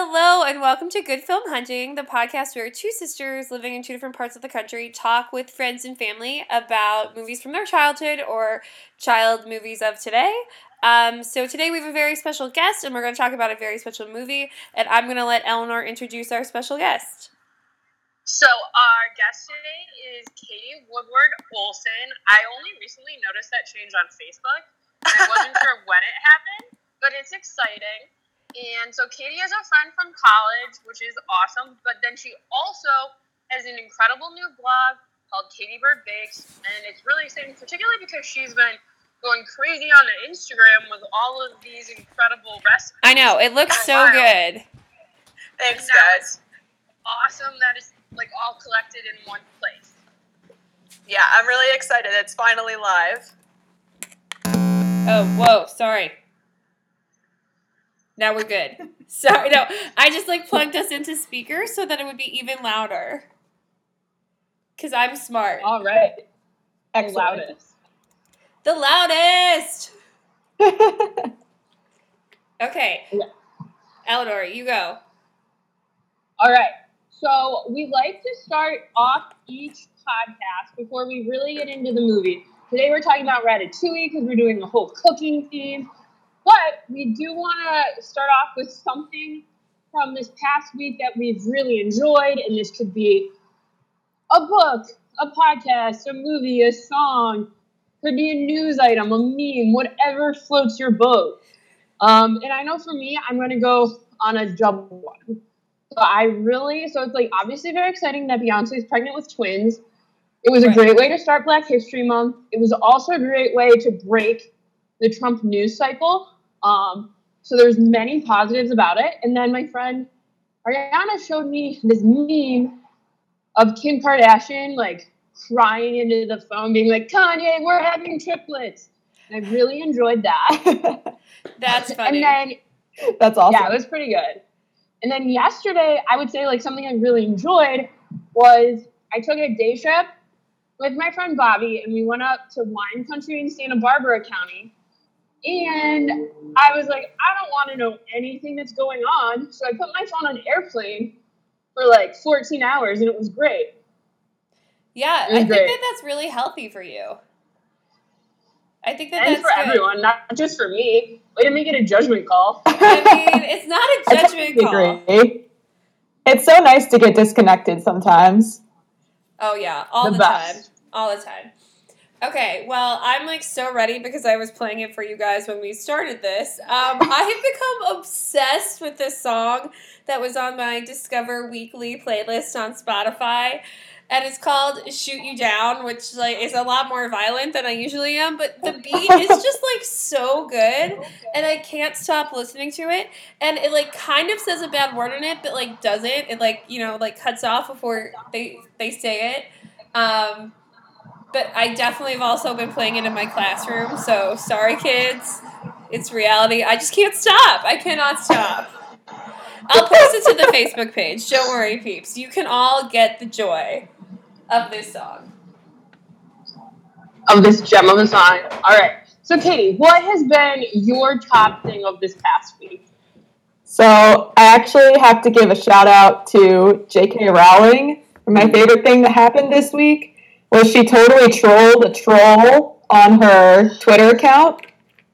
Hello, and welcome to Good Film Hunting, the podcast where two sisters living in two different parts of the country talk with friends and family about movies from their childhood or child movies of today. Um, so today we have a very special guest, and we're going to talk about a very special movie. And I'm going to let Eleanor introduce our special guest. So our guest today is Katie Woodward Olson. I only recently noticed that change on Facebook. I wasn't sure when it happened, but it's exciting. And so Katie is a friend from college, which is awesome. But then she also has an incredible new blog called Katie Bird Bakes, and it's really exciting, particularly because she's been going crazy on Instagram with all of these incredible recipes. I know it looks oh, so while. good. Thanks, And guys. it's Awesome that it's like all collected in one place. Yeah, I'm really excited. It's finally live. Oh, whoa, sorry. Now we're good. Sorry, no, I just like plugged us into speakers so that it would be even louder. Cause I'm smart. All right. Excellent. Loudest. The loudest. Okay. Yeah. Eleanor, you go. All right. So we like to start off each podcast before we really get into the movie. Today we're talking about Ratatouille because we're doing the whole cooking theme. But we do want to start off with something from this past week that we've really enjoyed, and this could be a book, a podcast, a movie, a song, could be a news item, a meme, whatever floats your boat. Um, and I know for me, I'm going to go on a double one. So I really, so it's like obviously very exciting that Beyonce is pregnant with twins. It was a Right. great way to start Black History Month. It was also a great way to break the Trump news cycle. Um, so there's many positives about it. And then my friend Ariana showed me this meme of Kim Kardashian like crying into the phone, being like, "Kanye, we're having triplets." And I really enjoyed that. That's funny. And then That's awesome. yeah, it was pretty good. And then yesterday, I would say like something I really enjoyed was I took a day trip with my friend Bobby, and we went up to wine country in Santa Barbara County. And I was like, I don't want to know anything that's going on, so I put my phone on airplane for like 14 hours, and it was great. yeah, was I think that that's really healthy for you. I think that and that's for good. everyone, not just for me. Way to make it a judgment call. I mean, it's not a judgment call. agree. It's so nice to get disconnected sometimes. Oh yeah, all The the, time. All the time. Okay, well, I'm like so ready because I was playing it for you guys when we started this. Um, I have become obsessed with this song that was on my Discover Weekly playlist on Spotify. And it's called Shoot You Down, which like is a lot more violent than I usually am, but the beat is just like so good and I can't stop listening to it. And it like kind of says a bad word in it, but like doesn't. It like you know like cuts off before they they say it. Um, but I definitely have also been playing it in my classroom. So sorry, kids. It's reality. I just can't stop. I cannot stop. I'll post it to the Facebook page. Don't worry, peeps. You can all get the joy of this song. of this gem of a song. All right. So, Katie, what has been your top thing of this past week? So I actually have to give a shout out to J.K. Rowling. For my favorite thing that happened this week was she totally trolled a troll on her Twitter account.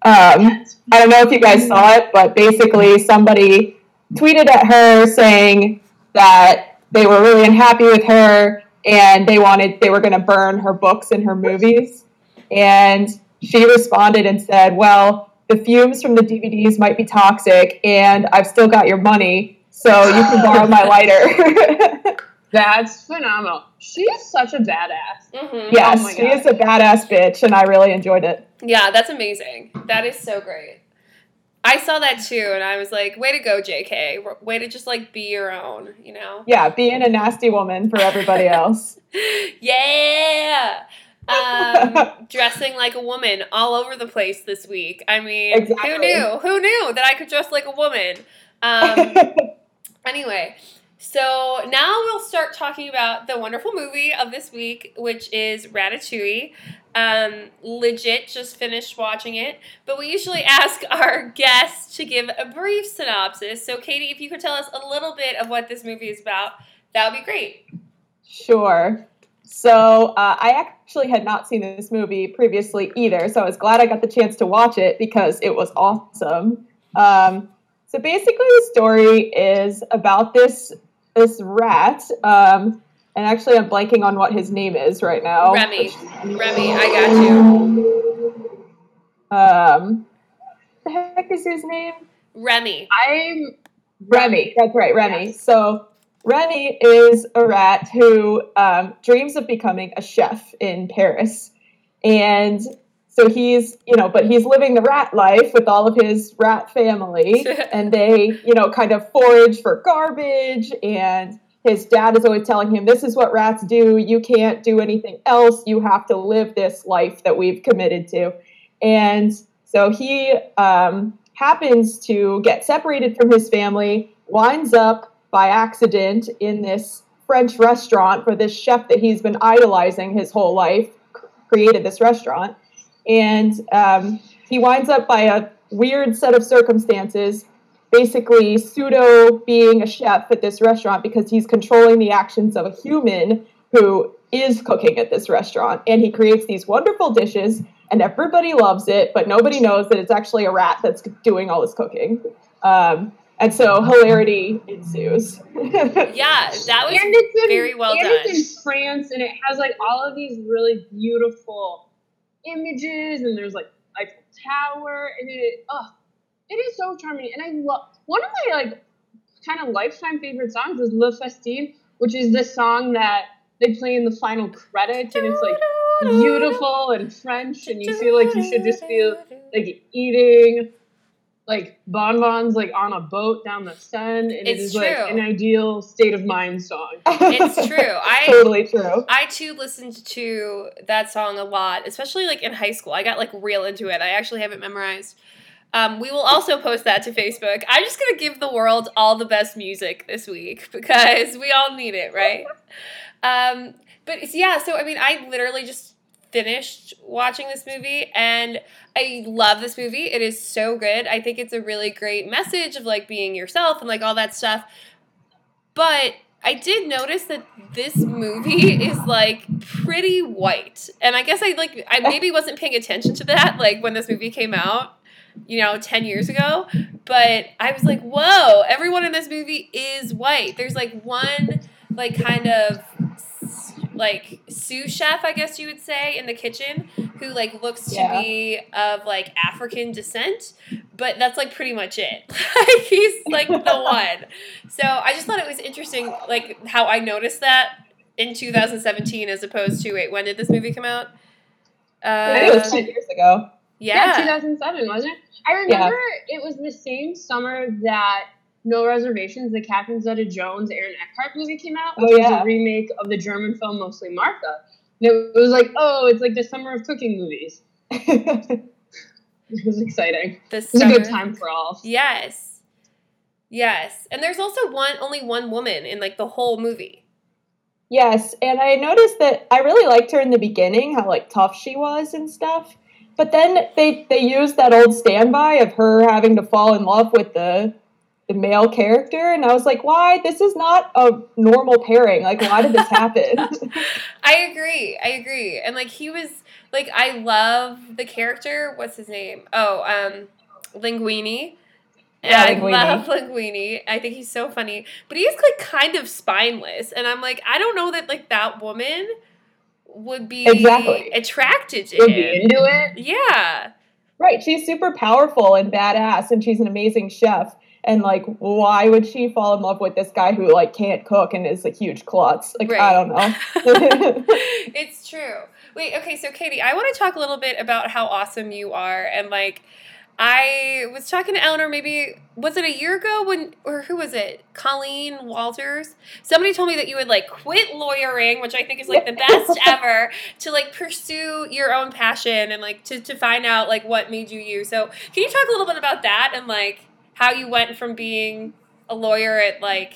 Um, I don't know if you guys saw it, but basically somebody tweeted at her saying that they were really unhappy with her and they wanted they were going to burn her books and her movies. And she responded and said, "Well, the fumes from the DVDs might be toxic, and I've still got your money, so you can borrow my lighter." That's phenomenal. She is such a badass. Mm-hmm. yes, Oh she is a badass bitch, and I really enjoyed it. Yeah, that's amazing. That is so great. I saw that too, and I was like, "Way to go, JK! Way to just like be your own," you know? Yeah, being a nasty woman for everybody else. yeah. Um, dressing like a woman all over the place this week. I mean, who knew? Who knew that I could dress like a woman? Um, anyway, So now we'll start talking about the wonderful movie of this week, which is Ratatouille. Um, legit just finished watching it, but we usually ask our guests to give a brief synopsis. So, Katie, if you could tell us a little bit of what this movie is about, that would be great. Sure. So uh, I actually had not seen this movie previously either, so I was glad I got the chance to watch it because it was awesome. Um, so basically, the story is about this this rat, um, and actually, I'm blanking on what his name is right now. Remy. Remy, I got you. Um, the heck is his name? Remy. I'm Remy. That's right, Remy. Yes. So Remy is a rat who um, dreams of becoming a chef in Paris, and so he's you know, but he's living the rat life with all of his rat family, and they you know kind of forage for garbage and. His dad is always telling him, This is what rats do. You can't do anything else. You have to live this life that we've committed to. And so he um, happens to get separated from his family, winds up by accident in this French restaurant for this chef that he's been idolizing his whole life, created this restaurant. And um, he winds up by a weird set of circumstances, basically pseudo being a chef at this restaurant because he's controlling the actions of a human who is cooking at this restaurant. And he creates these wonderful dishes, and everybody loves it, but nobody knows that it's actually a rat that's doing all this cooking. Um, and so hilarity ensues. Yeah, that was and it's in, very well and done. It's in France, and it has like all of these really beautiful images, and there's like Eiffel Tower, and it oh, it is so charming. And I love one of my like kind of lifetime favorite songs is Le Festin, which is the song that they play in the final credits, and it's like beautiful and French, and you feel like you should just feel like eating like bonbons like on a boat down the sun and it It's is like an ideal state of mind song. It's true. I totally true. I too listened to that song a lot, especially like in high school. I got like real into it. I actually have it memorized. Um, we will also post that to Facebook. I'm just gonna give the world all the best music this week because we all need it, right? Um, but yeah, so I mean, I literally just finished watching this movie and I love this movie. It is so good. I think it's a really great message of like being yourself and like all that stuff. But I did notice that this movie is like pretty white. And I guess I like I maybe wasn't paying attention to that like when this movie came out, you know, 10 years ago, but I was like, "Whoa, everyone in this movie is white." There's like one like kind of like sous chef, I guess you would say, in the kitchen who like looks to Yeah. be of like African descent, but that's like pretty much it. like he's like the one. So I just thought it was interesting, like how I noticed that in 2017 as opposed to wait, when did this movie come out? I think it was Uh, 10 years ago. Yeah, yeah. 2007, wasn't it? I remember it was the same summer that No Reservations, the Catherine Zeta-Jones, Aaron Eckhart movie came out, which Oh, was yeah. a remake of the German film Mostly Martha. And it was like, oh, it's like the summer of cooking movies. It was exciting. The It was a good time for all. Yes. Yes. And there's also one only one woman in like the whole movie. yes, and I noticed that I really liked her in the beginning, how like tough she was and stuff. But then they they used that old standby of her having to fall in love with the the male character, and I was like, why? This is not a normal pairing. Like, why did this happen? I agree. I agree. And like he was like I love the character. What's his name? Oh, um Linguini. Yeah, I Linguini. love Linguini. I think he's so funny. But he's like kind of spineless. And I'm like, I don't know that like that woman would be Exactly. attracted to Would him. be into it. Yeah. right, she's super powerful and badass, and she's an amazing chef. And like, why would she fall in love with this guy who like can't cook and is a huge klutz? Like, I don't know. it's true. Wait, okay, so Katie, I want to talk a little bit about how awesome you are and like I was talking to Eleanor maybe was it a year ago when or who was it? Colleen Walters. Somebody told me that you would like quit lawyering, which I think is like the best ever, to like pursue your own passion and like to, to find out like what made you you. So can you talk a little bit about that and like how you went from being a lawyer at like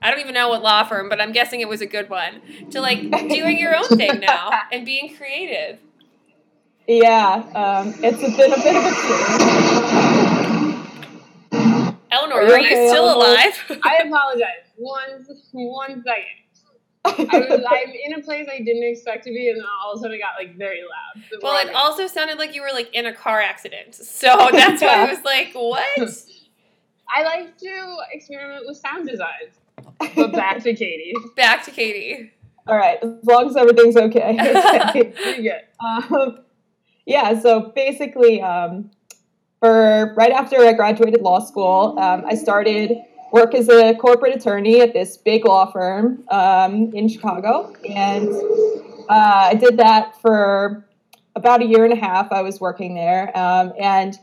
I don't even know what law firm, but I'm guessing it was a good one, to like doing your own thing now and being creative. Yeah, um, it's been a bit of a change. Eleanor, Are are you you, okay, still Eleanor? alive? I apologize. One, one second. I was, I'm in a place I didn't expect to be, and then all of a sudden it got like very loud. So well, it also sounded like you were like in a car accident. So that's why I was like, what? I like to experiment with sound designs. But back to Katie. Back to Katie. All right, as long as everything's okay. Pretty good. um, yeah, so basically, um, for right after I graduated law school, um, I started work as a corporate attorney at this big law firm um, in Chicago, and uh, I did that for about a year and a half. I was working there, um, and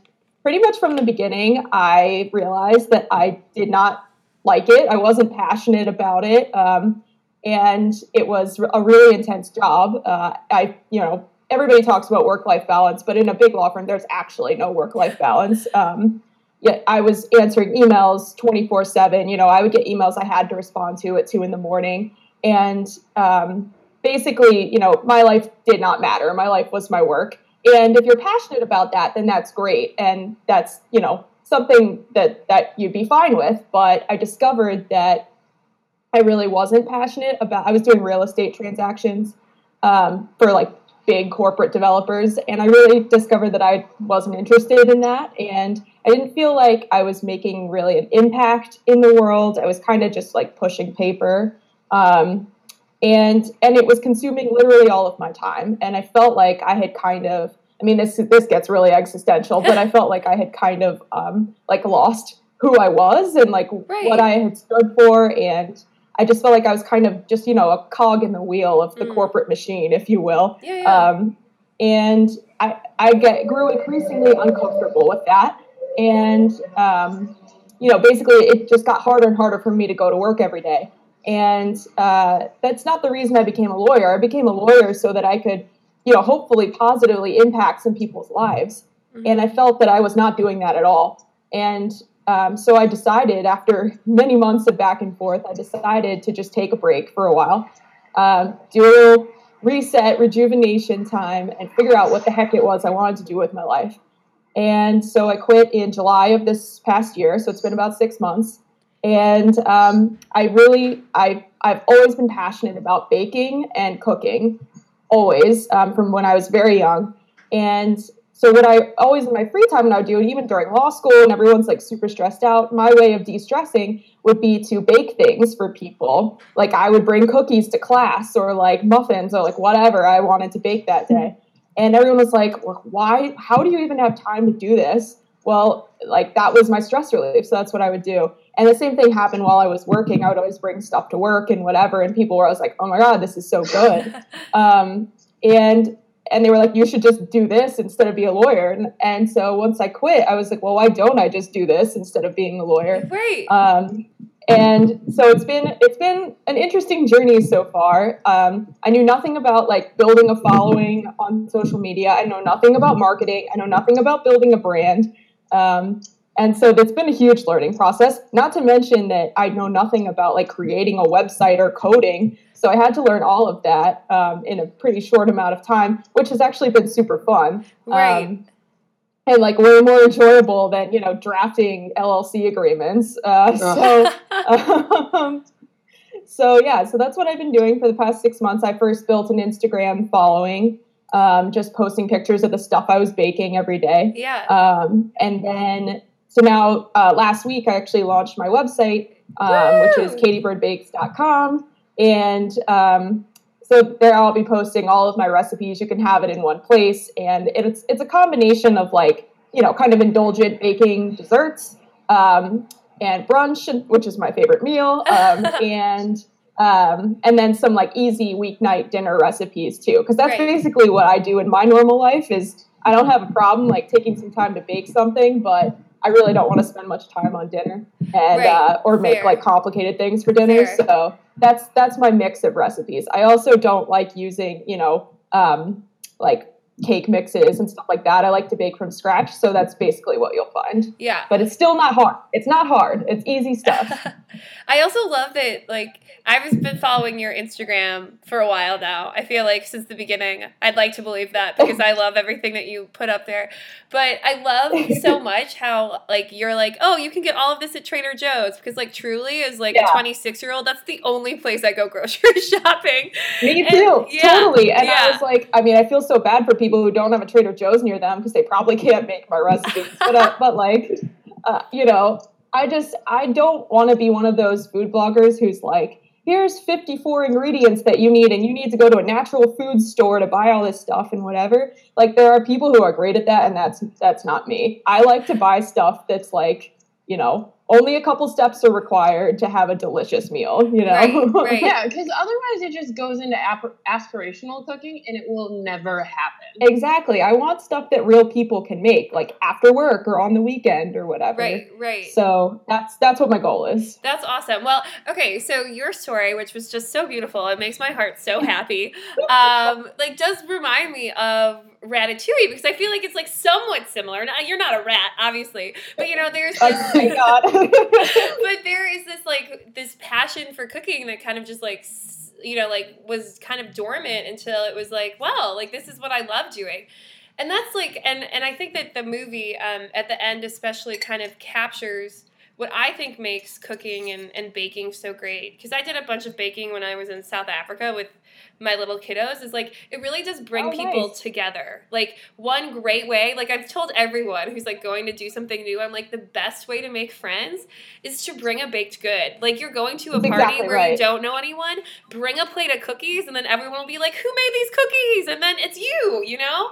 pretty much from the beginning, I realized that I did not like it. I wasn't passionate about it. Um, and it was a really intense job. Uh, I, you know, everybody talks about work-life balance, but in a big law firm, there's actually no work-life balance. Um, yet I was answering emails 24/7. You know, I would get emails I had to respond to at two in the morning, and um, basically, you know, my life did not matter. My life was my work, and if you're passionate about that, then that's great, and that's you know something that that you'd be fine with. But I discovered that I really wasn't passionate about. I was doing real estate transactions um, for like big corporate developers, and I really discovered that I wasn't interested in that, and I didn't feel like I was making really an impact in the world. I was kind of just like pushing paper, um, and and it was consuming literally all of my time, and I felt like I had kind of. I mean, this this gets really existential, but I felt like I had kind of um, like lost who I was and like Right. what I had stood for, and I just felt like I was kind of just you know a cog in the wheel of the Mm. corporate machine, if you will. Yeah, yeah. Um, and I, I get grew increasingly uncomfortable with that. And, um, you know, basically it just got harder and harder for me to go to work every day. And uh, that's not the reason I became a lawyer. I became a lawyer so that I could, you know, hopefully positively impact some people's lives. Mhm. And I felt that I was not doing that at all. And um, so I decided, after many months of back and forth, I decided to just take a break for a while, um, do a little reset, rejuvenation time, and figure out what the heck it was I wanted to do with my life. And so I quit in July of this past year. So it's been about six months. And um, I really, I, I've always been passionate about baking and cooking, always, um, from when I was very young. And so what I always in my free time when I would do, even during law school and everyone's like super stressed out, my way of de-stressing would be to bake things for people. Like I would bring cookies to class or like muffins or like whatever I wanted to bake that day. And everyone was like, well, why, how do you even have time to do this? Well, like that was my stress relief. So that's what I would do. And the same thing happened while I was working. I would always bring stuff to work and whatever. And people were always like, oh my God, this is so good. um, and and they were like, you should just do this instead of be a lawyer. And, and so once I quit, I was like, well, why don't I just do this instead of being a lawyer? right. Um, and so it's been it's been an interesting journey so far. Um, I knew nothing about like building a following on social media. I know nothing about marketing. I know nothing about building a brand. Um, and so it's been a huge learning process. Not to mention that I know nothing about like creating a website or coding. So I had to learn all of that um, in a pretty short amount of time, which has actually been super fun right. um, and like way more enjoyable than you know drafting LLC agreements. Uh, so, um, so yeah, so that's what I've been doing for the past six months. I first built an Instagram following, um, just posting pictures of the stuff I was baking every day, yeah. um, and then so now uh, last week I actually launched my website, um, which is katiebirdbakes.com, and um, so there I'll be posting all of my recipes. You can have it in one place, and it's it's a combination of like you know kind of indulgent baking desserts um, and brunch, which is my favorite meal, um, and um, and then some like easy weeknight dinner recipes too, because that's Right. basically what I do in my normal life. Is I don't have a problem like taking some time to bake something, but I really don't want to spend much time on dinner and Right. uh, or make Fair. like complicated things for dinner. Fair. So that's that's my mix of recipes. I also don't like using you know um, like cake mixes and stuff like that. I like to bake from scratch, so that's basically what you'll find. Yeah. But it's still not hard. It's not hard. It's easy stuff. I also love that, like, I've been following your Instagram for a while now. I feel like since the beginning, I'd like to believe that because I love everything that you put up there. But I love so much how, like, you're like, oh, you can get all of this at Trader Joe's because, like, truly, as like Yeah. a 26 year old, that's the only place I go grocery shopping. Me And- too. yeah, totally. And yeah. I was like, I mean, I feel so bad for people who don't have a Trader Joe's near them because they probably can't make my recipes. but, uh, but like, uh, you know, I just I don't want to be one of those food bloggers who's like, here's 54 ingredients that you need, and you need to go to a natural food store to buy all this stuff and whatever. Like, there are people who are great at that, and that's that's not me. I like to buy stuff that's like, you know, only a couple steps are required to have a delicious meal. You know, Right, right. Yeah, because otherwise it just goes into ap- aspirational cooking and it will never happen. Exactly. I want stuff that real people can make, like after work or on the weekend or whatever. Right, right. So that's that's what my goal is. That's awesome. Well, okay, so your story, which was just so beautiful, it makes my heart so happy. Um, like does remind me of Ratatouille because I feel like it's like somewhat similar. Now, you're not a rat, obviously, but you know, there's Oh my god. but there is this like this passion for cooking that kind of just like you know like was kind of dormant until it was like, well, like this is what I love doing. And that's like and and I think that the movie um, at the end especially kind of captures what I think makes cooking and, and baking so great. Because I did a bunch of baking when I was in South Africa with my little kiddos, is like it really does bring Oh, people nice. together. Like one great way, like I've told everyone who's like going to do something new, I'm like the best way to make friends is to bring a baked good. Like you're going to a That's party exactly where you don't know anyone, bring a plate of cookies, and then everyone will be like, "Who made these cookies?" And then it's you, you know.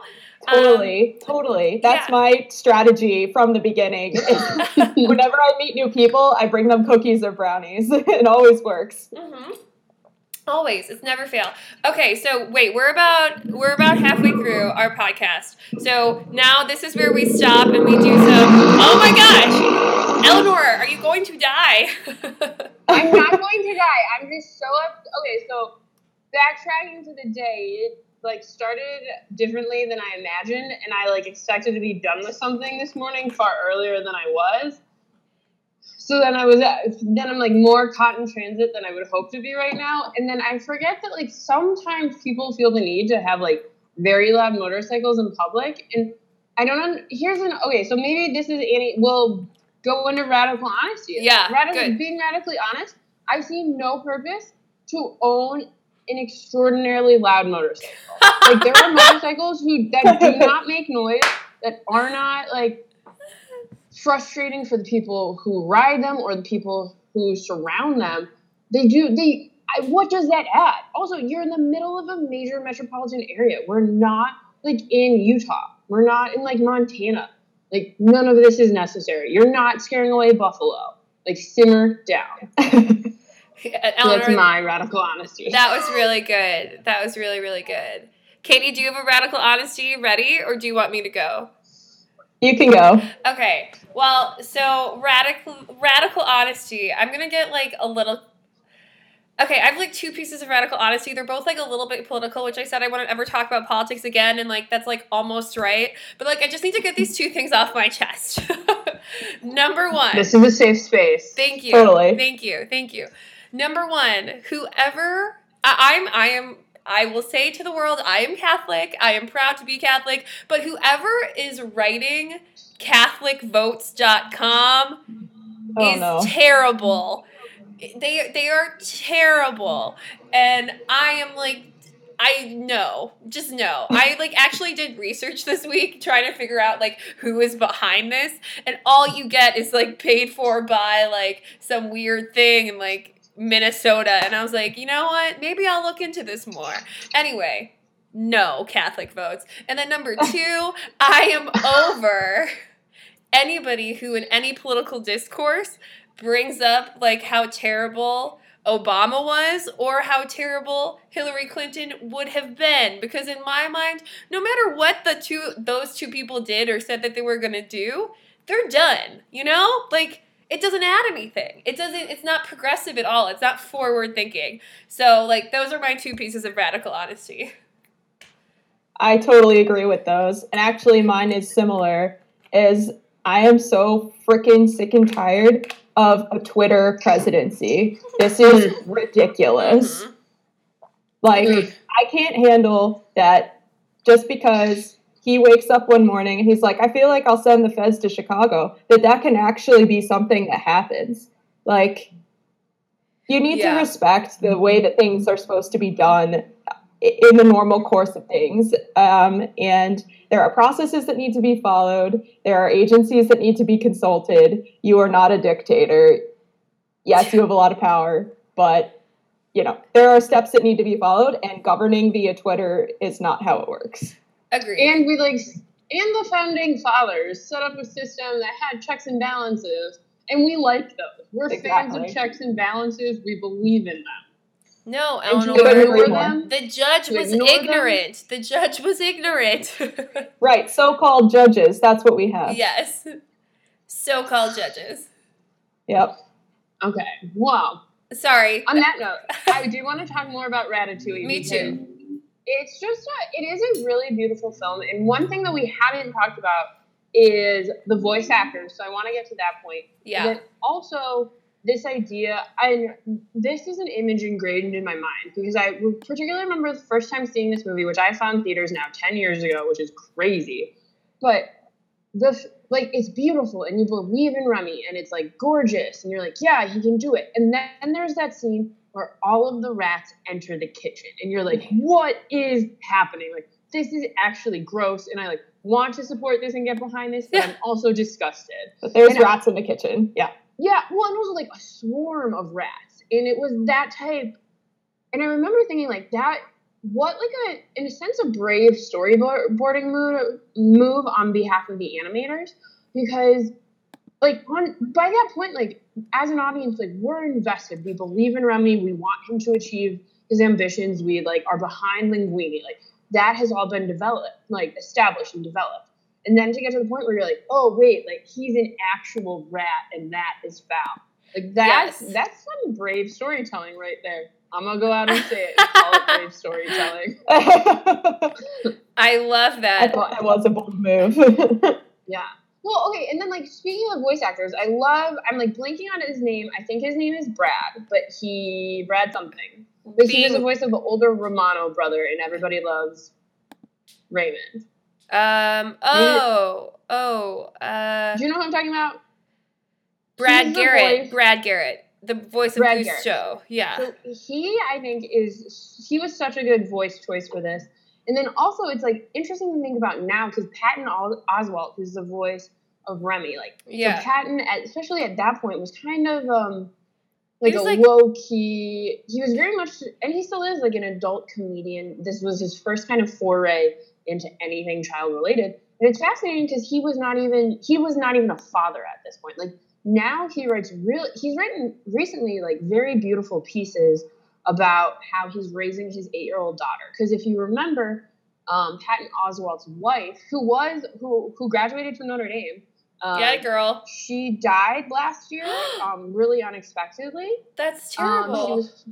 totally, totally. That's yeah. my strategy from the beginning. Whenever I meet new people, I bring them cookies or brownies. it always works. hmm Always, it's never fail. Okay, so wait, we're about we're about halfway through our podcast. So now this is where we stop and we do some. Oh my gosh, Eleanor, are you going to die? I'm not going to die. I'm just so up- okay. So backtracking to the day, it like started differently than I imagined, and I like expected to be done with something this morning far earlier than I was. So then I was then I'm like more caught in transit than I would hope to be right now, and then I forget that like sometimes people feel the need to have like very loud motorcycles in public, and I don't. Un- here's an okay. So maybe this is Annie. Will go into radical honesty. Yeah, radical, good. being radically honest, I see no purpose to own an extraordinarily loud motorcycle. like there are motorcycles who that do not make noise, that are not like frustrating for the people who ride them or the people who surround them. They do they. I, what does that add? Also, you're in the middle of a major metropolitan area. We're not like in Utah. We're not in like Montana. Like none of this is necessary. You're not scaring away buffalo. Like simmer down. So that's my radical honesty. that was really good. That was really really good. Katie, do you have a radical honesty ready, or do you want me to go? You can go. Okay. Well, so radical radical honesty. I'm gonna get like a little. Okay, I have like two pieces of radical honesty. They're both like a little bit political, which I said I wouldn't ever talk about politics again, and like that's like almost right. But like I just need to get these two things off my chest. Number one. this is a safe space. Thank you. Totally. Thank you. Thank you. Number one, whoever I, I'm, I am. I will say to the world, I am Catholic. I am proud to be Catholic. But whoever is writing CatholicVotes.com Oh is no. terrible. They they are terrible, and I am like. I know, just know. I like actually did research this week trying to figure out like who is behind this, and all you get is like paid for by like some weird thing and like Minnesota. And I was like, you know what? Maybe I'll look into this more. Anyway, no Catholic votes. And then number two, I am over anybody who in any political discourse brings up like how terrible Obama was or how terrible Hillary Clinton would have been because in my mind no matter what the two those two people did or said that they were going to do they're done you know like it doesn't add anything it doesn't it's not progressive at all it's not forward thinking so like those are my two pieces of radical honesty I totally agree with those. And actually, mine is similar. Is I am so freaking sick and tired of a Twitter presidency. This is ridiculous. Mhm. Like, Agreed. I can't handle that just because he wakes up one morning and he's like, I feel like I'll send the feds to Chicago, that that can actually be something that happens. Like, you need Yeah. to respect the way that things are supposed to be done in the normal course of things. Um, and there are processes that need to be followed, there are agencies that need to be consulted. You are not a dictator. Yes, you have a lot of power, but you know, there are steps that need to be followed, and governing via Twitter is not how it works. Agreed. And we like, and the founding fathers set up a system that had checks and balances, and we like those. We're fans of checks and balances. We believe in them. no, And Eleanor. agree ignore more. them, The judge was ignore them? ignorant. The judge was ignorant. Right, so called judges, that's what we have. yes. So called judges. Yep. okay. Wow. Sorry. On that note, I do want to talk more about Ratatouille. Me because too. It's just a, it is a really beautiful film, and one thing that we haven't talked about is the voice actors. So I want to get to that point. Yeah. But also this idea, and this is an image ingrained in my mind because I particularly remember the first time seeing this movie, which I found in theaters now ten years ago, which is crazy. But the like it's beautiful, and you believe in Remy, and it's like gorgeous, and you're like, yeah, he can do it. And then there's that scene where all of the rats enter the kitchen, and you're like, mm-hmm. what is happening? Like this is actually gross, and I like want to support this and get behind this, but I'm also disgusted. But there's And I- rats in the kitchen. Yeah. Yeah, well, and it was like a swarm of rats, and it was that type. And I remember thinking like that. What like a in a sense a brave storyboarding move move on behalf of the animators because like on by that point like as an audience like we're invested we believe in Remy we want him to achieve his ambitions we like are behind Linguini like that has all been developed like established and developed and then to get to the point where you're like, oh wait, like he's an actual rat and that is foul. Like that's Yes. that's some brave storytelling right there. I'm gonna go out and say it. and Call it brave storytelling. I I love that. thought that was a bold move. Yeah. Well, okay, and then like speaking of voice actors, I love I'm like blanking on his name. I think his name is Brad, but he Brad something. But he was the voice of the older Romano brother in Everybody Loves Raymond. Um. Oh. Oh. Uh. Do you know who I'm talking about? Brad he's Garrett. Brad Garrett, the voice of Brad Goose Garrett. Show. Yeah. So he, I think, is he was such a good voice choice for this. And then also, it's like interesting to think about now because Patton Oswalt, who's the voice of Remy, like Yeah. so Patton, at, especially at that point, was kind of um like a like- low key. He was very much, and he still is like an adult comedian. This was his first kind of foray into anything child related, and it's fascinating because he was not even he was not even a father at this point. Like now he writes real. He's written recently like very beautiful pieces about how he's raising his eight year old daughter. Because if you remember, um, Patton Oswalt's wife, who was who who graduated from Notre Dame. Um, yeah, girl. she died last year, um, really unexpectedly. That's Um, terrible. she was,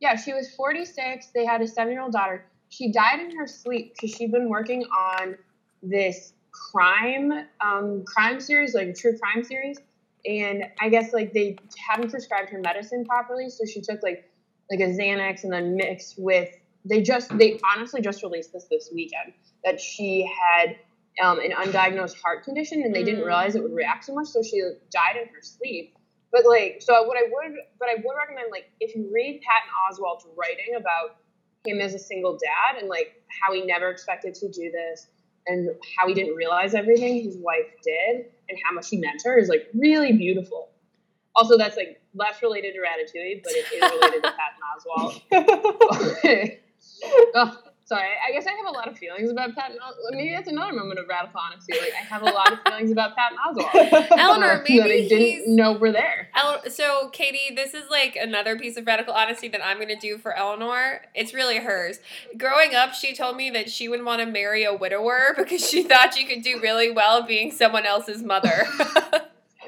yeah, she was 46. They had a seven year old daughter. She died in her sleep because she'd been working on this crime um, crime series, like a true crime series. And I guess like they hadn't prescribed her medicine properly, so she took like like a Xanax and then mixed with. They just they honestly just released this this weekend that she had um, an undiagnosed heart condition and they didn't Mm. realize it would react so much, so she died in her sleep. But like, so what I would, but I would recommend like if you read Patton Oswalt's writing about him as a single dad and like how he never expected to do this and how he didn't realize everything his wife did and how much he meant her is like really beautiful. Also, that's like less related to Ratatouille, but it is related to Patton Oswalt. sorry, I guess I have a lot of feelings about Patton. Os- Maybe that's another moment of radical honesty. Like I have a lot of feelings about Patton Oswalt. Eleanor, uh, that maybe I didn't he's- know were there. El- so, Katie, this is like another piece of radical honesty that I'm going to do for Eleanor. It's really hers. Growing up, she told me that she would want to marry a widower because she thought she could do really well being someone else's mother.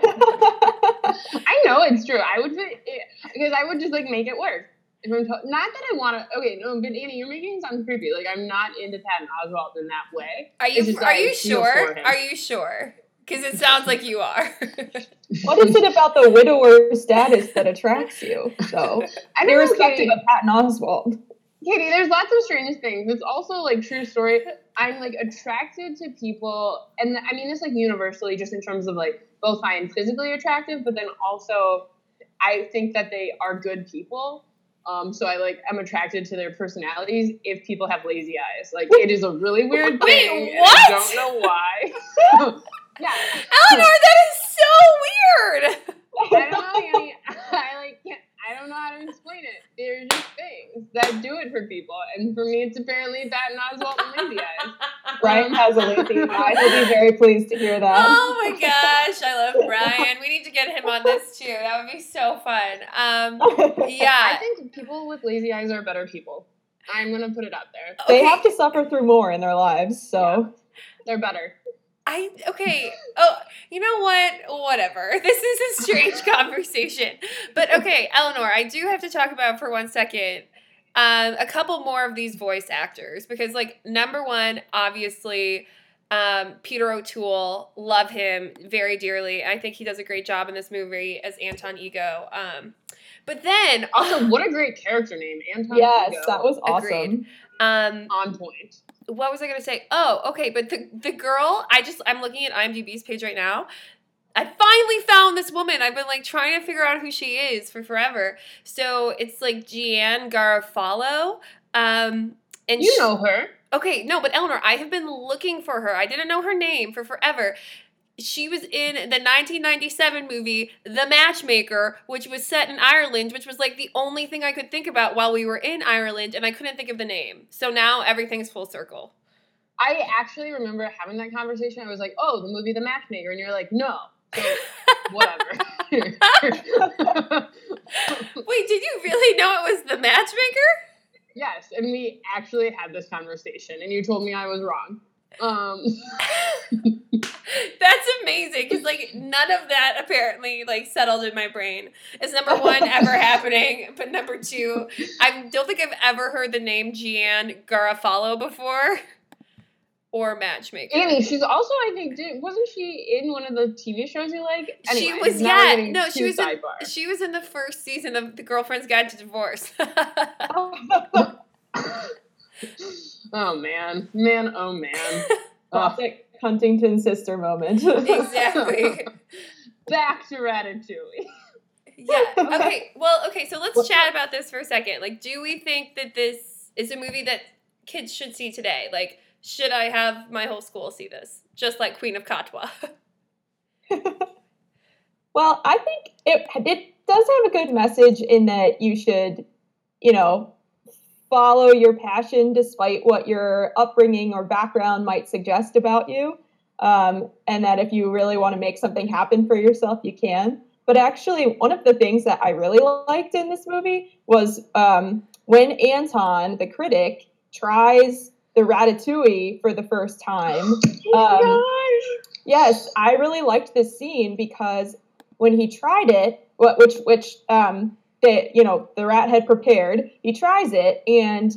I know it's true. I would because I would just like make it work. If I'm to- not that I want to. Okay, no, but Annie, you're making it sound creepy. Like I'm not into Patton Oswalt in that way. Are It's you just are I you feel sure? for him. Are you sure? Because it sounds like you are. What is it about the widower status that attracts you? So, I don't know, irrespective Katie. of Patton Oswalt. Katie, there's lots of strange things. It's also like true story. I'm like attracted to people, and I mean this like universally, just in terms of like both find physically attractive, but then also I think that they are good people. Um, so I like I'm attracted to their personalities if people have lazy eyes. Like it is a really weird Wait, thing. what? I don't know why. yeah, Eleanor, that is so weird. I don't know, Annie. I like can't. I don't know how to explain it. They're just things that do it for people, and for me, it's apparently Patton Oswalt and lazy eyes. Brian has a lazy eye. He'll be very pleased to hear that. Oh my gosh, I love Brian. We need to get him on this too. That would be so fun. Um, yeah. I think people with lazy eyes are better people. I'm gonna put it out there. they Okay, have to suffer through more in their lives, so They're better. I okay. Oh, you know what? Whatever. This is a strange conversation. But okay, Eleanor, I do have to talk about for one second um, a couple more of these voice actors because, like, number one, obviously, um, Peter O'Toole, love him very dearly. I think he does a great job in this movie as Anton Ego. Um, but then, Also, what a great character name, Anton. yes, Ego. that was Agreed. awesome. um, on point. What was I gonna say? Oh, okay, but the the girl, I just I'm looking at IMDb's page right now. I finally found this woman. I've been like trying to figure out who she is for forever. So it's like Gian Garofalo. Um and You she- know her. Okay, no, but Eleanor, I have been looking for her. I didn't know her name for forever. She was in the 1997 movie The Matchmaker, which was set in Ireland, which was like the only thing I could think about while we were in Ireland, and I couldn't think of the name. So now everything's full circle. I actually remember having that conversation. I was like, "Oh, the movie The Matchmaker," and you're like, "No." So whatever. Wait, did you really know it was The Matchmaker? yes, and we actually had this conversation, and you told me I was wrong. Um, That's amazing because like none of that apparently like settled in my brain. Is number one ever happening, but number two, I don't think I've ever heard the name Gian Garofalo before, or Matchmaker. Annie, she's also I think did, wasn't she in one of the TV shows you like? She was- yeah, no, she was in- She was in the first season of The Girlfriend's Guide to Divorce. oh Oh, man, man, oh man. Ugh. Classic Huntington sister moment. exactly. Back to Ratatouille. Yeah. Okay. Well, okay. So let's chat about this for a second. Like, do we think that this is a movie that kids should see today? Like, should I have my whole school see this, just like Queen of Katwe? Well, I think it it does have a good message in that you should, you know, follow your passion despite what your upbringing or background might suggest about you. Um, and that if you really want to make something happen for yourself, you can. But actually, one of the things that I really liked in this movie was um, when Anton, the critic, tries the ratatouille for the first time. Um, Yes, I really liked this scene because when he tried it, wh- which which um the you know the rat had prepared, he tries it and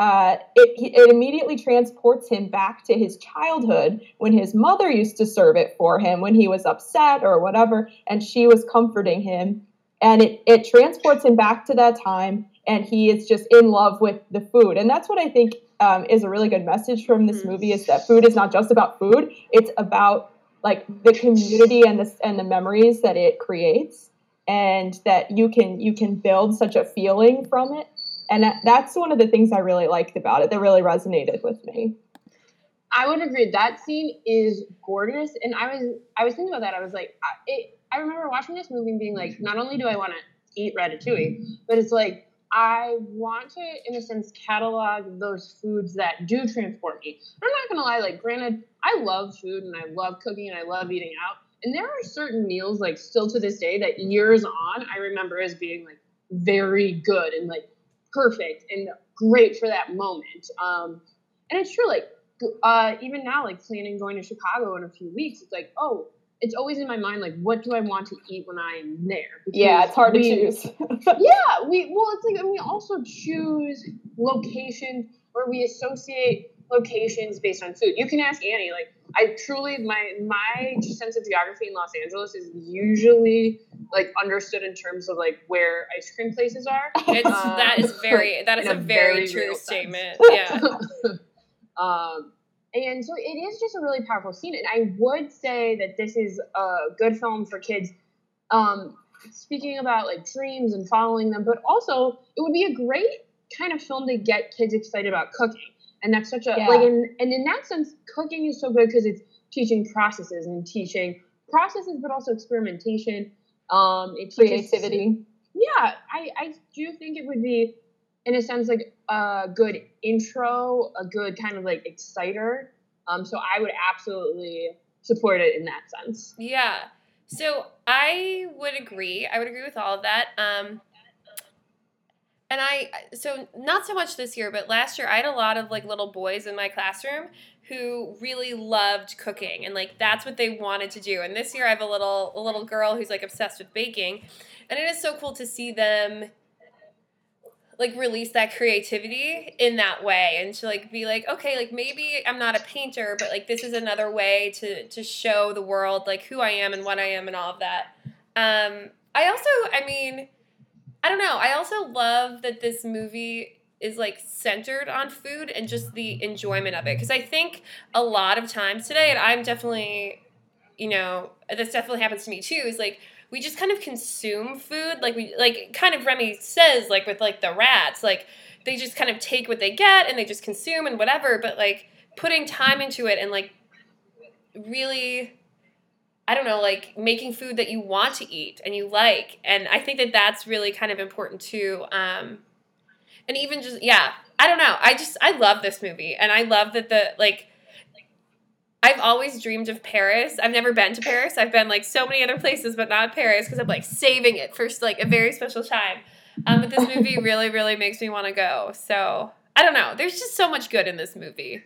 uh, it it immediately transports him back to his childhood when his mother used to serve it for him when he was upset or whatever, and she was comforting him, and it it transports him back to that time, and he is just in love with the food, and that's what I think um, is a really good message from this movie is that food is not just about food; it's about like the community and the and the memories that it creates and that you can you can build such a feeling from it and that, that's one of the things i really liked about it that really resonated with me I would agree. That scene is gorgeous, and I was I was thinking about that. I was like, I, it, I remember watching this movie and being like, not only do I want to eat ratatouille, but it's like I want to, in a sense, catalog those foods that do transport me. I'm not gonna lie. Like, granted, I love food and I love cooking and I love eating out, and there are certain meals like still to this day that years on I remember as being like very good and like perfect and great for that moment. Um, and it's true, like uh, even now, like planning going to Chicago in a few weeks, it's like, oh, it's always in my mind like what do I want to eat when I'm there? Yeah, it's hard we- to choose. yeah, we well, it's like and we also choose locations where we associate locations based on food. You can ask Annie. Like, I truly my my sense of geography in Los Angeles is usually like understood in terms of like where ice cream places are. It's, Um, that is very that is a a very, very true real sense. statement. Yeah. um, and so it is just a really powerful scene, and I would say that this is a good film for kids. Um, speaking about like dreams and following them, but also it would be a great kind of film to get kids excited about cooking. And that's such a Yeah. like, in, and in that sense, cooking is so good because it's teaching processes and teaching processes, but also experimentation. Um, it teaches- Creativity. yeah, I, I do think it would be, in a sense, like a good intro, a good kind of like exciter. Um, so I would absolutely support it in that sense. Yeah. So I would agree. I would agree with all of that. Um, and I, so not so much this year, but last year I had a lot of like little boys in my classroom who really loved cooking and like that's what they wanted to do. And this year I have a little a little girl who's like obsessed with baking, and it is so cool to see them like release that creativity in that way and to like be like okay like maybe i'm not a painter but like this is another way to to show the world like who i am and what i am and all of that um i also i mean i don't know. I also love that this movie is like centered on food and just the enjoyment of it because i think a lot of times today and i'm definitely you know this definitely happens to me too is like we just kind of consume food like we like kind of remy says like with like the rats like they just kind of take what they get and they just consume and whatever but like putting time into it and like really i don't know like making food that you want to eat and you like and i think that that's really kind of important too um and even just yeah i don't know i just i love this movie and i love that the like I've always dreamed of Paris. I've never been to Paris. I've been like so many other places, but not Paris because I'm like saving it for like a very special time. Um, but this movie really, really makes me want to go. So I don't know. There's just so much good in this movie.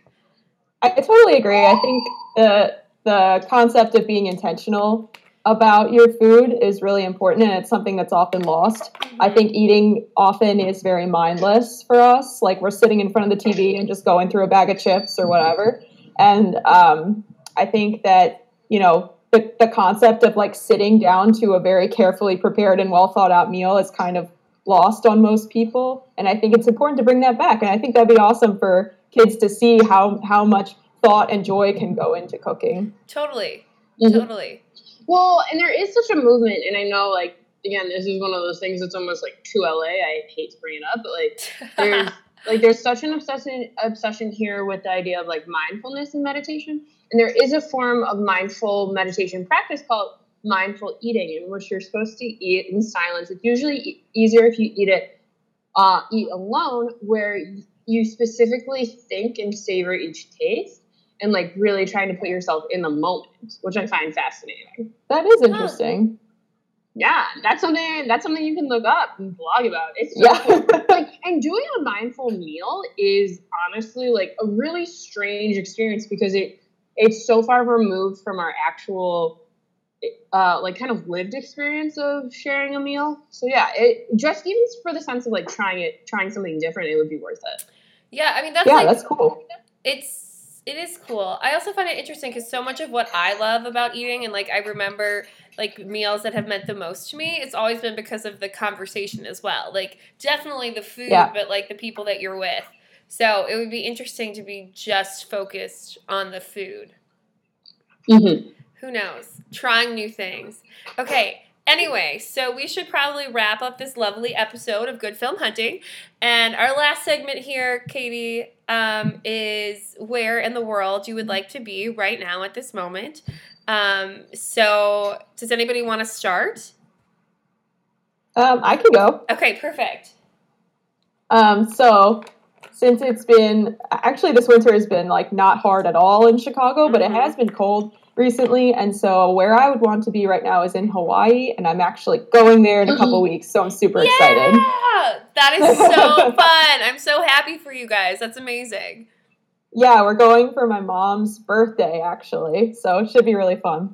I totally agree. I think the the concept of being intentional about your food is really important and it's something that's often lost. I think eating often is very mindless for us. Like we're sitting in front of the TV and just going through a bag of chips or whatever. And um, I think that, you know, the, the concept of like sitting down to a very carefully prepared and well thought out meal is kind of lost on most people. And I think it's important to bring that back. And I think that'd be awesome for kids to see how, how much thought and joy can go into cooking. Totally. Mhm. Totally. Well, and there is such a movement, and I know, like, again, this is one of those things that's almost like too LA. I hate to bring it up, but like, there's like there's such an obsession obsession here with the idea of like mindfulness and meditation and there is a form of mindful meditation practice called mindful eating in which you're supposed to eat in silence it's usually e- easier if you eat it uh, eat alone where you specifically think and savor each taste and like really trying to put yourself in the moment which i find fascinating That is interesting. yeah that's something that's something you can look up and blog about it's so Yeah. cool like and doing a mindful meal is honestly like a really strange experience because it it's so far removed from our actual uh like kind of lived experience of sharing a meal so yeah it just even for the sense of like trying it trying something different it would be worth it yeah, I mean that's yeah, like that's cool. it's it is cool. I also find it interesting because so much of what I love about eating and like I remember like meals that have meant the most to me, it's always been because of the conversation as well. Like definitely the food, Yeah. but like the people that you're with. So it would be interesting to be just focused on the food. mm-hmm. Who knows? Trying new things. Okay. Anyway, so we should probably wrap up this lovely episode of Good Film Hunting. And our last segment here, Katie, um, is where in the world you would like to be right now at this moment. Um, so, does anybody want to start? Um, I can go. Okay, perfect. Um, so since it's been actually this winter has been like not hard at all in Chicago, but it Mhm. has been cold recently, and so where I would want to be right now is in Hawaii, and I'm actually going there in a couple weeks, so I'm super excited. Yeah, that is so fun. I'm so happy for you guys. That's amazing. Yeah, we're going for my mom's birthday actually, so it should be really fun.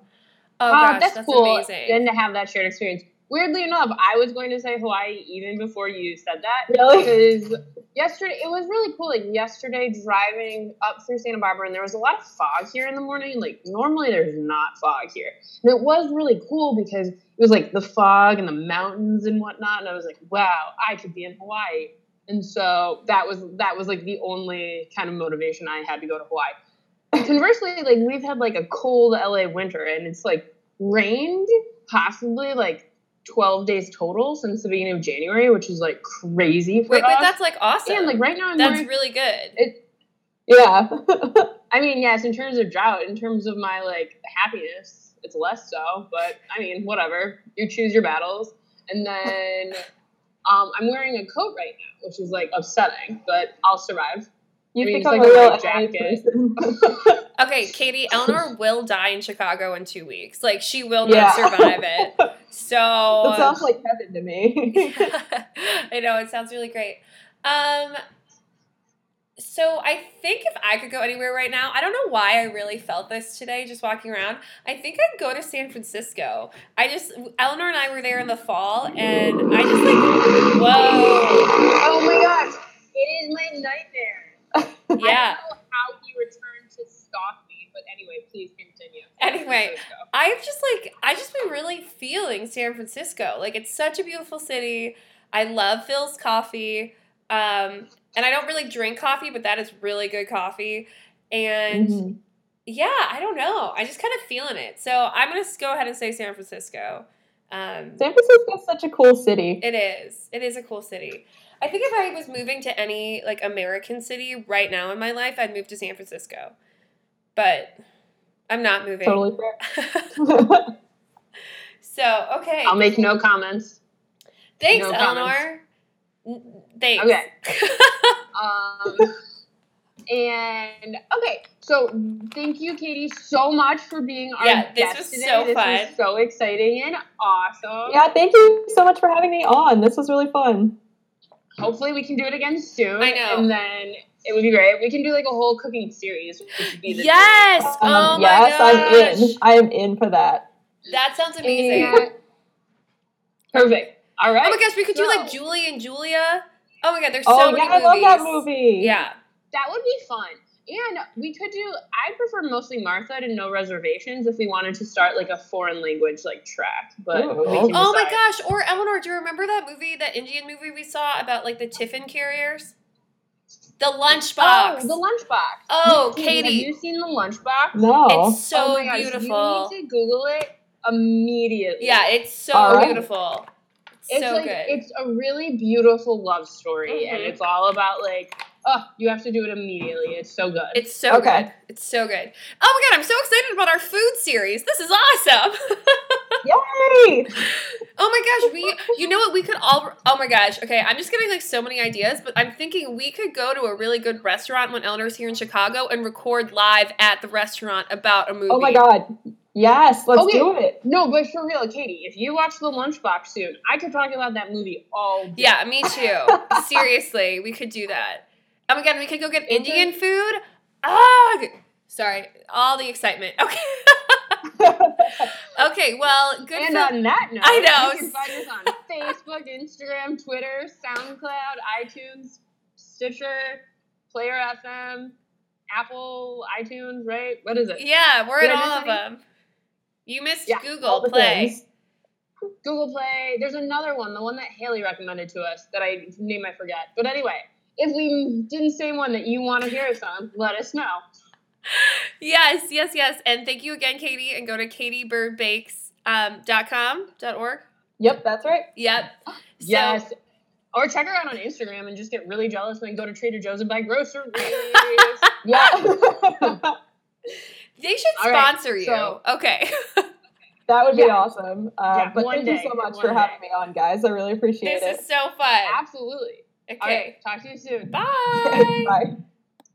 Oh Uh, gosh, that's, that's, cool. amazing. And to have that shared experience. Weirdly enough, I was going to say Hawaii even before you said that. Really? Because yesterday, it was really cool. Like yesterday, driving up through Santa Barbara, and there was a lot of fog here in the morning. Like normally, there's not fog here. And it was really cool because it was like the fog and the mountains and whatnot. And I was like, wow, I could be in Hawaii. And so that was that was like the only kind of motivation I had to go to Hawaii. Conversely, like we've had like a cold LA winter, and it's like rained possibly like 12 days total since the beginning of January, which is like crazy for Wait, us. but that's like awesome. and like right now, I'm that's wearing, really good. it. Yeah. I mean, yes, in terms of drought, in terms of my like happiness, it's less so. But I mean, whatever. You choose your battles, and then um, I'm wearing a coat right now, which is like upsetting, but I'll survive. You've I mean, it's become like a a real jacket. Okay, Katie, Eleanor will die in Chicago in two weeks. Like she will Yeah. not survive it. So that sounds like heaven to me. I know it sounds really great. Um, so I think if I could go anywhere right now, I don't know why I really felt this today just walking around. I think I'd go to San Francisco. I just Eleanor and I were there in the fall, and I just like whoa, Oh my gosh, it is my nightmare. I yeah. how he returned to stalk me, but anyway, please continue. Anyway, I've just like I just been really feeling San Francisco. Like it's such a beautiful city. I love Philz coffee. Um, and I don't really drink coffee, but that is really good coffee. And Mhm. yeah, I don't know. I just kind of feeling it. So I'm gonna go ahead and say San Francisco. Um, San Francisco is such a cool city. it is. It is a cool city. I think if I was moving to any like American city right now in my life, I'd move to San Francisco. But I'm not moving. Totally fair. so okay. I'll make no comments. Thanks, no Eleanor. N- Thanks. Okay. Um, and okay, so thank you, Katie, so much for being our Yeah, this guest was today. so this fun. was so exciting and awesome. yeah, thank you so much for having me on. This was really fun. Hopefully, we can do it again soon. I know. And then it would be great. We can do like a whole cooking series. Which would be the yes. Um, oh my yes, gosh. I'm in. I am in for that. That sounds amazing. And- Perfect. All right. Oh my gosh, we could do like Julie and Julia. Oh my god, there's so oh many yeah, I love that movie. Yeah. That would be fun. And we could do I prefer mostly Martha to no reservations if we wanted to start like a foreign language like track. But Ooh. we Oh my gosh. Or Eleanor, do you remember that movie, that Indian movie we saw about like the tiffin carriers? The lunchbox. Oh, the lunchbox. Oh, Have Katie. you seen the lunchbox? No. It's so oh my gosh, beautiful. You need to Google it immediately. Yeah, it's so All right. beautiful. it's so like good. it's a really beautiful love story, and Mhm. it's all about like, oh, you have to do it immediately. It's so good. It's so Okay. good. It's so good. Oh my god, I'm so excited about our food series. This is awesome. Yay! oh my gosh, we you know what we could all Oh my gosh. Okay, I'm just getting like so many ideas, but I'm thinking we could go to a really good restaurant when Eleanor's here in Chicago and record live at the restaurant about a movie. Oh my god. Yes, let's Okay. do it. no, but for real, Katie, if you watch the lunchbox soon, I could talk about that movie all day. Yeah, me too. Seriously, we could do that. Oh my god, we could go get Indian food. Ah, sorry, all the excitement. Okay. okay, well, good And for on that note, I know. you can find us on Facebook, Instagram, Twitter, SoundCloud, iTunes, Stitcher, Player FM, Apple, iTunes, right? What is it? Yeah, we're Did in all of them. You missed Yeah, Google Play. things. Google Play. There's another one, the one that Haley recommended to us that I name I forget. But anyway, if we didn't say one that you want to hear us on, let us know. Yes, yes, yes. And thank you again, Katie. And go to katiebirdbakes um, dot com dot org. Yep, that's right. Yep. So- Yes. Or check her out on Instagram and just get really jealous and then go to Trader Joe's and buy groceries. Yeah. They should All right, sponsor you. so- okay. that would be Yeah. awesome. Uh, Yeah, but thank day, you so much for having me on, guys. I really appreciate it. this it. is so fun. Absolutely. Okay. All right. Talk to you soon. Bye. Bye.